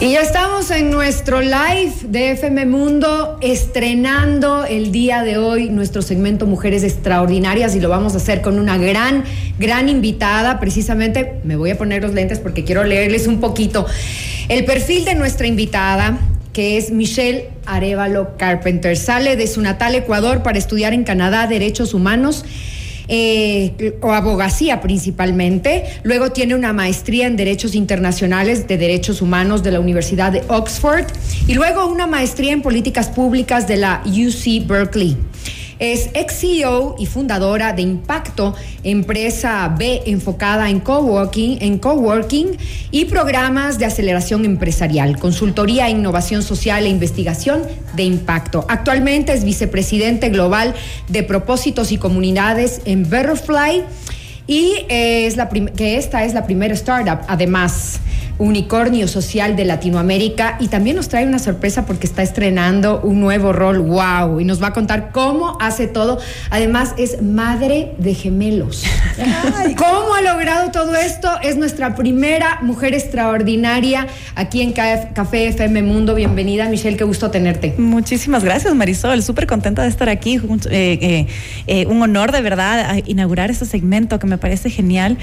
Y ya estamos en nuestro live de FM Mundo, estrenando el día de hoy nuestro segmento Mujeres Extraordinarias y lo vamos a hacer con una gran, gran invitada. Precisamente me voy a poner los lentes porque quiero leerles un poquito el perfil de nuestra invitada que es Michelle Arevalo Carpenter. Sale de su natal Ecuador para estudiar en Canadá Derechos Humanos eh, o abogacía principalmente. Luego tiene una maestría en Derechos Internacionales de Derechos Humanos de la Universidad de Oxford y luego una maestría en Políticas Públicas de la UC Berkeley. Es ex CEO y fundadora de Impacto, empresa B enfocada en coworking, en coworking y programas de aceleración empresarial, consultoría innovación social e investigación de impacto. Actualmente es vicepresidente global de propósitos y comunidades en Butterfly y es la que esta es la primera startup, además unicornio social de Latinoamérica y también nos trae una sorpresa porque está estrenando un nuevo rol, wow, y nos va a contar cómo hace todo. Además es madre de gemelos. ¿Cómo ha logrado todo esto? Es nuestra primera mujer extraordinaria aquí en Café FM Mundo. Bienvenida, Michelle, qué gusto tenerte. Muchísimas gracias, Marisol. Súper contenta de estar aquí. Eh, eh, eh, un honor de verdad inaugurar este segmento que me parece genial.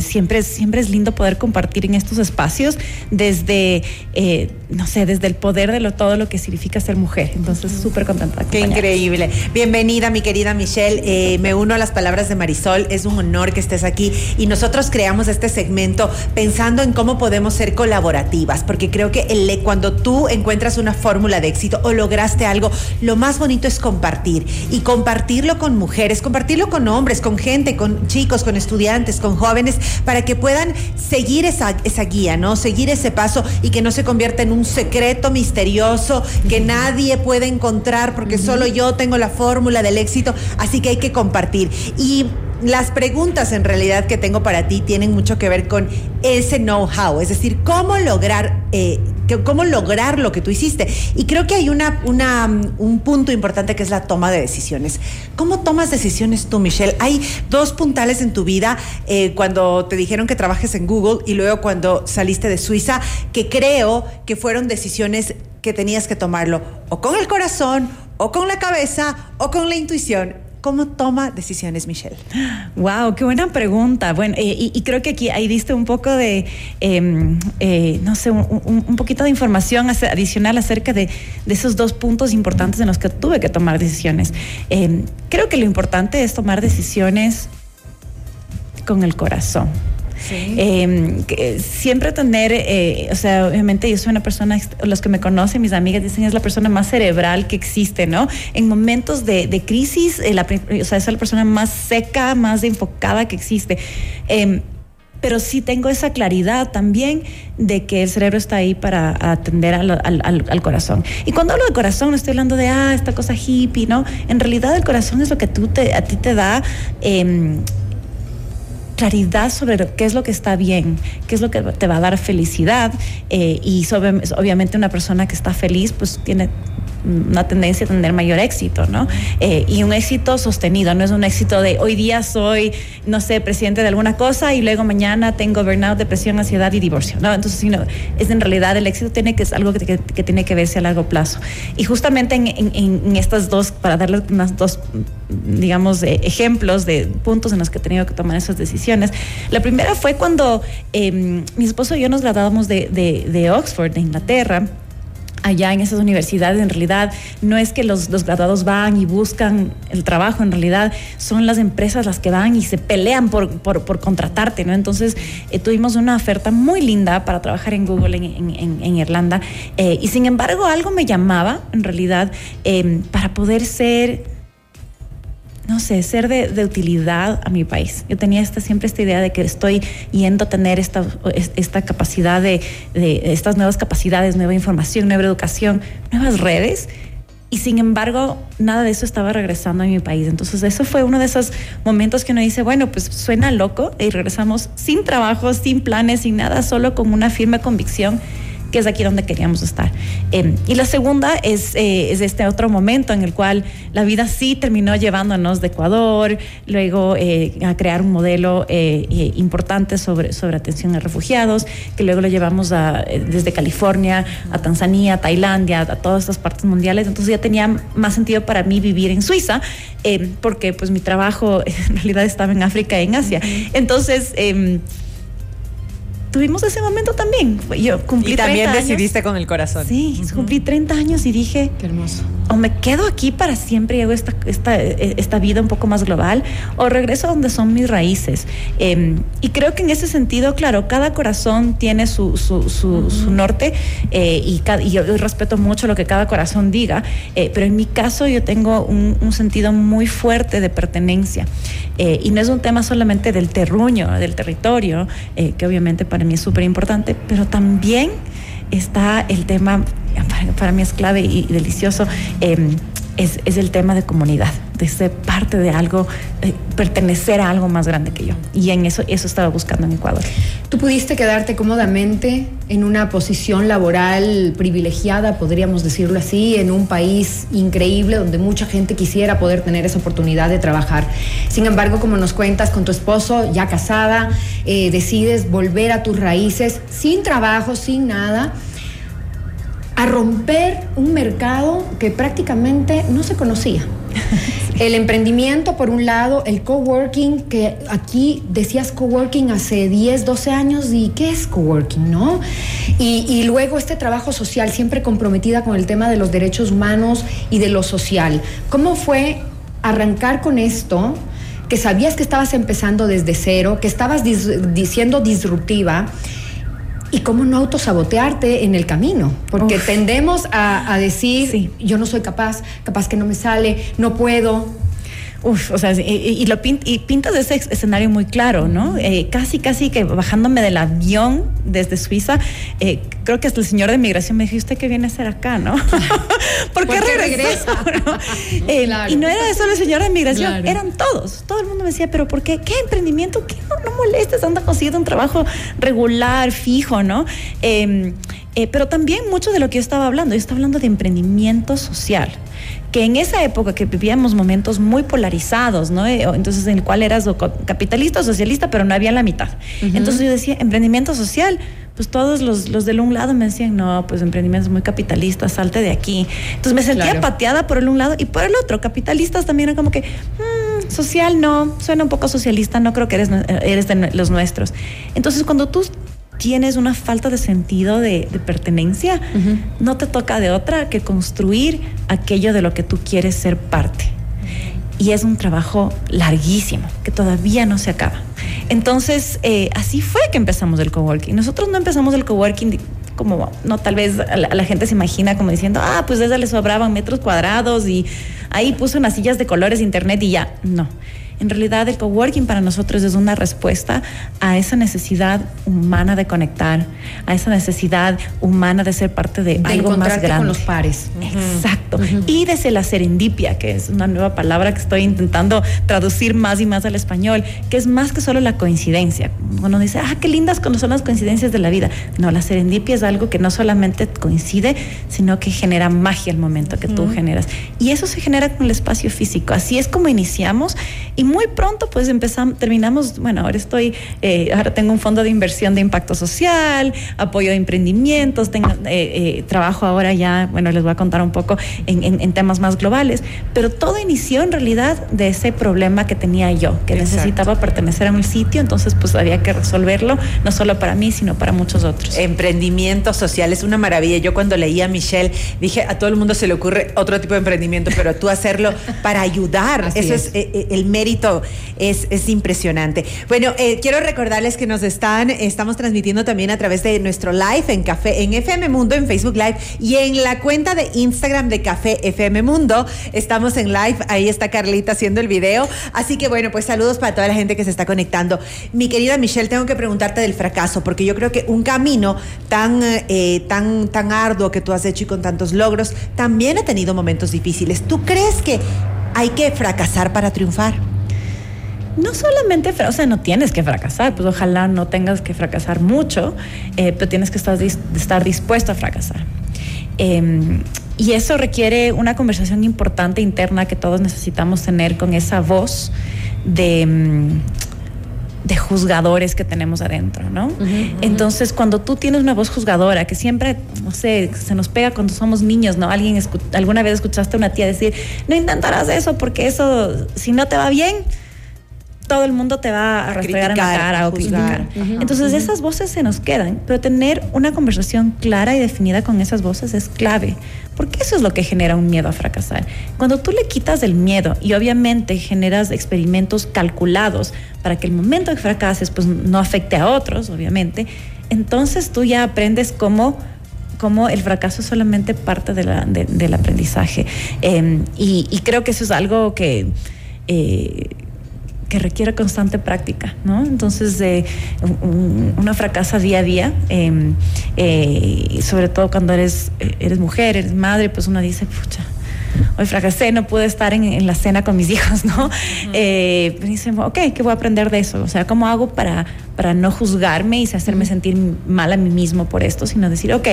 siempre, siempre es lindo poder compartir en esto espacios desde, eh, no sé, desde el poder de lo, todo lo que significa ser mujer. Entonces, súper contenta. Qué increíble. Bienvenida, mi querida Michelle. Eh, me uno a las palabras de Marisol. Es un honor que estés aquí. Y nosotros creamos este segmento pensando en cómo podemos ser colaborativas, porque creo que el, cuando tú encuentras una fórmula de éxito o lograste algo, lo más bonito es compartir. Y compartirlo con mujeres, compartirlo con hombres, con gente, con chicos, con estudiantes, con jóvenes, para que puedan seguir esa, esa guía, ¿no? Seguir ese paso y que no se convierta en un secreto misterioso que nadie puede encontrar porque solo yo tengo la fórmula del éxito. Así que hay que compartir. Y las preguntas en realidad que tengo para ti tienen mucho que ver con ese know-how, es decir, cómo lograr, eh, cómo lograr lo que tú hiciste. Y creo que hay una, un punto importante que es la toma de decisiones. ¿Cómo tomas decisiones tú, Michelle? Hay dos puntales en tu vida, eh, cuando te dijeron que trabajes en Google y luego cuando saliste de Suiza, que creo que fueron decisiones que tenías que tomarlo o con el corazón, o con la cabeza, o con la intuición ¿Cómo toma decisiones Michelle? Wow, qué buena pregunta. Bueno, eh, y, creo que aquí ahí diste un poco de, em, eh, no sé, un, poquito de información adicional acerca de, esos dos puntos importantes en los que tuve que tomar decisiones. Em, creo que lo importante es tomar decisiones con el corazón. Em, siempre tener, eh, o sea, obviamente yo soy una persona, los que me conocen, mis amigas dicen es la persona más cerebral que existe, ¿no? En momentos de, crisis, eh, o sea, es la persona más seca, más enfocada que existe em, pero sí tengo esa claridad también de que el cerebro está ahí para atender al, corazón. Y cuando hablo de corazón, no estoy hablando de, ah, esta cosa hippie, ¿no? En realidad el corazón es lo que tú te, a ti te da eh, claridad sobre qué es lo que está bien, qué es lo que te va a dar felicidad eh, y obviamente una persona que está feliz pues tiene una tendencia a tener mayor éxito, ¿no? Eh, y un éxito sostenido, no es un éxito de hoy día soy, no sé, presidente de alguna cosa y luego mañana tengo burnout, depresión, ansiedad y divorcio, ¿no? Entonces, sino, es en realidad el éxito tiene que es algo que, tiene que verse a largo plazo. Y justamente en, estas dos, para darles unas dos, digamos, ejemplos de puntos en los que he tenido que tomar esas decisiones, la primera fue cuando em, mi esposo y yo nos graduamos de, de, de Oxford, de Inglaterra allá en esas universidades, en realidad no es que los, graduados van y buscan el trabajo, en realidad son las empresas las que van y se pelean por, por, contratarte, ¿no? Entonces eh, tuvimos una oferta muy linda para trabajar en Google en, Irlanda eh, y sin embargo algo me llamaba, en realidad, eh, para poder ser no sé, ser de, utilidad a mi país. Yo tenía esta, siempre esta idea de que estoy yendo a tener esta, esta capacidad de, estas nuevas capacidades, nueva información, nueva educación, nuevas redes. Y sin embargo, nada de eso estaba regresando a mi país. Entonces, eso fue uno de esos momentos que uno dice, bueno, pues suena loco y regresamos sin trabajo, sin planes, sin nada, solo con una firme convicción que es aquí donde queríamos estar. Em, y la segunda es, eh, es este otro momento en el cual la vida sí terminó llevándonos de Ecuador, luego eh, a crear un modelo eh, importante sobre, sobre atención a refugiados, que luego lo llevamos a, desde California a Tanzania, a Tailandia, a todas estas partes mundiales. Entonces ya tenía más sentido para mí vivir en Suiza, em, porque pues mi trabajo en realidad estaba en África y en Asia. Entonces, em, tuvimos ese momento también. Yo cumplí y también decidiste con el corazón. Sí, cumplí 30 años y dije, qué hermoso. O me quedo aquí para siempre y hago esta, esta, esta vida un poco más global, o regreso a donde son mis raíces. Em, y creo que en ese sentido, claro, cada corazón tiene su, su, su, norte eh, y, y, yo respeto mucho lo que cada corazón diga, eh, pero en mi caso yo tengo un, un sentido muy fuerte de pertenencia. Eh, y no es un tema solamente del terruño, del territorio, que obviamente para mí es súper importante, pero también está el tema, para, mí es clave y, delicioso, em, es, es, el tema de comunidad, de ser parte de algo, pertenecer a algo más grande que yo. Y en eso, eso estaba buscando en Ecuador. ¿Tú pudiste quedarte cómodamente en una posición laboral privilegiada, podríamos decirlo así, en un país increíble donde mucha gente quisiera poder tener esa oportunidad de trabajar? Sin embargo, como nos cuentas, con tu esposo ya casada, eh, decides volver a tus raíces sin trabajo, sin nada a romper un mercado que prácticamente no se conocía. El emprendimiento, por un lado, el coworking, que aquí decías coworking hace 10, 12 años, ¿y qué es coworking, no? Y, luego este trabajo social, siempre comprometida con el tema de los derechos humanos y de lo social. ¿Cómo fue arrancar con esto? que sabías que estabas empezando desde cero, que estabas diciendo disruptiva y cómo no autosabotearte en el camino, porque tendemos a, decir, yo no soy capaz, capaz que no me sale, no puedo, Uf, o sea, y, lo y pintas ese escenario muy claro, ¿no? Eh, casi, casi que bajándome del avión desde Suiza, eh, creo que hasta el señor de migración me dijo, ¿usted qué viene a hacer acá, no? ¿Por qué regresa? Eh, y no era solo el señor de migración, eran todos. Todo el mundo me decía, ¿pero por qué? ¿Qué emprendimiento? ¿Qué no, no molestes? Anda consiguiendo un trabajo regular, fijo, ¿no? Em, pero también mucho de lo que yo estaba hablando, yo estaba hablando de emprendimiento social que en esa época que vivíamos momentos muy polarizados, ¿no? Eh, entonces, en el cual eras capitalista o socialista, pero no había la mitad. Entonces yo decía, emprendimiento social, pues todos los, los del un lado me decían, no, pues emprendimiento es muy capitalista, salte de aquí. Entonces me sentía pateada por el un lado y por el otro. Capitalistas también eran como que, mm, social no, suena un poco socialista, no creo que eres, eres de los nuestros. Entonces cuando tú tienes una falta de sentido de, pertenencia, no te toca de otra que construir aquello de lo que tú quieres ser parte. Y es un trabajo larguísimo, que todavía no se acaba. Entonces, eh, así fue que empezamos el coworking. Nosotros no empezamos el coworking como, no, tal vez la, gente se imagina como diciendo, ah, pues desde le sobraban metros cuadrados y ahí puso unas sillas de colores internet y ya. No en realidad el coworking para nosotros es una respuesta a esa necesidad humana de conectar, a esa necesidad humana de ser parte de, algo más grande. con los pares. Exacto. Y desde la serendipia, que es una nueva palabra que estoy intentando traducir más y más al español, que es más que solo la coincidencia. Uno dice, ah, qué lindas son las coincidencias de la vida. No, la serendipia es algo que no solamente coincide, sino que genera magia al momento que tú generas. Y eso se genera con el espacio físico. Así es como iniciamos y muy pronto pues empezamos, terminamos, bueno, ahora estoy, eh, ahora tengo un fondo de inversión de impacto social, apoyo de emprendimientos, tengo, eh, eh, trabajo ahora ya, bueno, les voy a contar un poco en, temas más globales, pero todo inició en realidad de ese problema que tenía yo, que necesitaba pertenecer a un sitio, entonces pues había que resolverlo, no solo para mí, sino para muchos otros. Emprendimiento social es una maravilla. Yo cuando leí a Michelle dije, a todo el mundo se le ocurre otro tipo de emprendimiento, pero tú hacerlo para ayudar, eso es el mérito es, impresionante. Bueno, eh, quiero recordarles que nos están, estamos transmitiendo también a través de nuestro live en Café, en FM Mundo, en Facebook Live y en la cuenta de Instagram de Café FM Mundo. Estamos en live, ahí está Carlita haciendo el video. Así que bueno, pues saludos para toda la gente que se está conectando. Mi querida Michelle, tengo que preguntarte del fracaso, porque yo creo que un camino tan, eh, tan, tan arduo que tú has hecho y con tantos logros, también ha tenido momentos difíciles. ¿Tú crees que hay que fracasar para triunfar? no solamente, o sea, no tienes que fracasar, pues ojalá no tengas que fracasar mucho, eh, pero tienes que estar, estar dispuesto a fracasar. Em, y eso requiere una conversación importante interna que todos necesitamos tener con esa voz de, mm, de juzgadores que tenemos adentro, ¿no? Entonces, cuando tú tienes una voz juzgadora que siempre, no sé, se nos pega cuando somos niños, ¿no? Alguien alguna vez escuchaste a una tía decir, no intentarás eso porque eso, si no te va bien, todo el mundo te va a rastrear en la cara o criticar. Entonces esas voces se nos quedan, pero tener una conversación clara y definida con esas voces es clave, porque eso es lo que genera un miedo a fracasar. Cuando tú le quitas el miedo y obviamente generas experimentos calculados para que el momento que fracases pues no afecte a otros, obviamente, entonces tú ya aprendes cómo cómo el fracaso es solamente parte del aprendizaje. Em, y, creo que eso es algo que... Eh, que requiere constante práctica, ¿no? Entonces, eh, una fracasa día a día, em, eh, sobre todo cuando eres, eres mujer, eres madre, pues uno dice, pucha, hoy fracasé, no pude estar en, la cena con mis hijos, ¿no? Eh, dicen, ok, ¿qué voy a aprender de eso? O sea, ¿cómo hago para, para no juzgarme y hacerme sentir mal a mí mismo por esto? Sino decir, ok,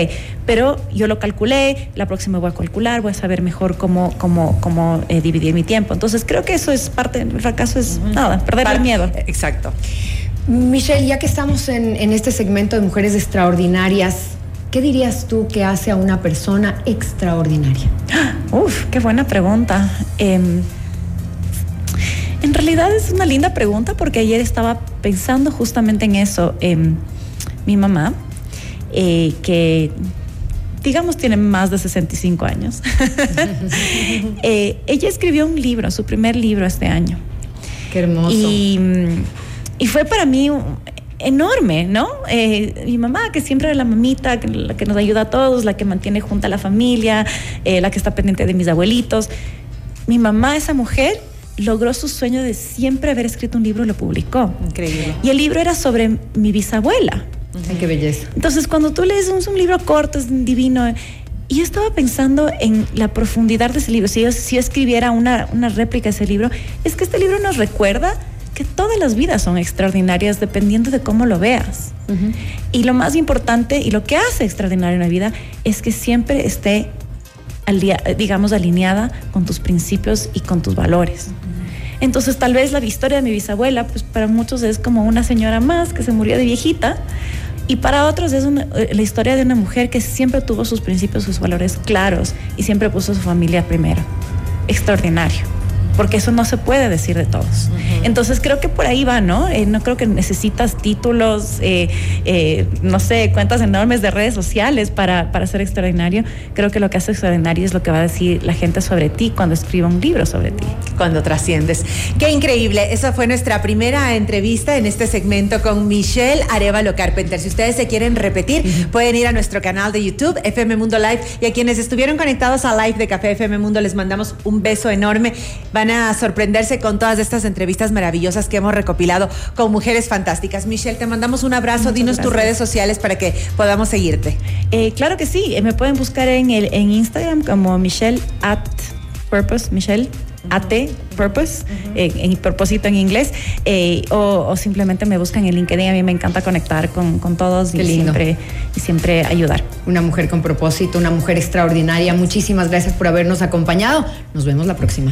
pero yo lo calculé, la próxima voy a calcular, voy a saber mejor cómo, cómo, cómo eh, dividir mi tiempo. Entonces, creo que eso es parte del fracaso, es nada, perder el miedo. Exacto. Michelle, ya que estamos en, en este segmento de mujeres extraordinarias, ¿Qué dirías tú que hace a una persona extraordinaria? Uf, qué buena pregunta. Em, en realidad es una linda pregunta porque ayer estaba pensando justamente en eso. Em, mi mamá, eh, que digamos tiene más de 65 años, eh, ella escribió un libro, su primer libro este año. Qué hermoso. Y, y fue para mí enorme, ¿no? Eh, mi mamá, que siempre era la mamita, la que nos ayuda a todos, la que mantiene junta a la familia, eh, la que está pendiente de mis abuelitos. Mi mamá, esa mujer, logró su sueño de siempre haber escrito un libro y lo publicó. Increíble. Y el libro era sobre mi bisabuela. qué belleza. Entonces, cuando tú lees un, libro corto, es divino. Y yo estaba pensando en la profundidad de ese libro. Si yo, si escribiera una, una réplica de ese libro, es que este libro nos recuerda que todas las vidas son extraordinarias dependiendo de cómo lo veas. Y lo más importante y lo que hace extraordinaria una vida es que siempre esté, digamos, alineada con tus principios y con tus valores. Entonces, tal vez la historia de mi bisabuela, pues para muchos es como una señora más que se murió de viejita, y para otros es eh, la historia de una mujer que siempre tuvo sus principios, sus valores claros y siempre puso su familia primero. Extraordinario porque eso no se puede decir de todos. Entonces creo que por ahí va, ¿no? Eh, no creo que necesitas títulos, eh, eh, no sé, cuentas enormes de redes sociales para, para ser extraordinario. Creo que lo que hace extraordinario es lo que va a decir la gente sobre ti cuando escriba un libro sobre ti. Cuando trasciendes. Qué increíble. Esa fue nuestra primera entrevista en este segmento con Michelle Arevalo Carpenter. Si ustedes se quieren repetir, pueden ir a nuestro canal de YouTube, FM Mundo Live. Y a quienes estuvieron conectados a Live de Café FM Mundo, les mandamos un beso enorme. Van a sorprenderse con todas estas entrevistas maravillosas que hemos recopilado con mujeres fantásticas. Michelle, te mandamos un abrazo. Dinos tus redes sociales para que podamos seguirte. Eh, claro que sí. Eh, me pueden buscar en, el, en Instagram como Michelle at Purpose, Michelle AT Purpose, eh, en propósito en inglés, o, simplemente me buscan en LinkedIn. A mí me encanta conectar con, todos y siempre, y siempre ayudar. Una mujer con propósito, una mujer extraordinaria. Muchísimas gracias por habernos acompañado. Nos vemos la próxima.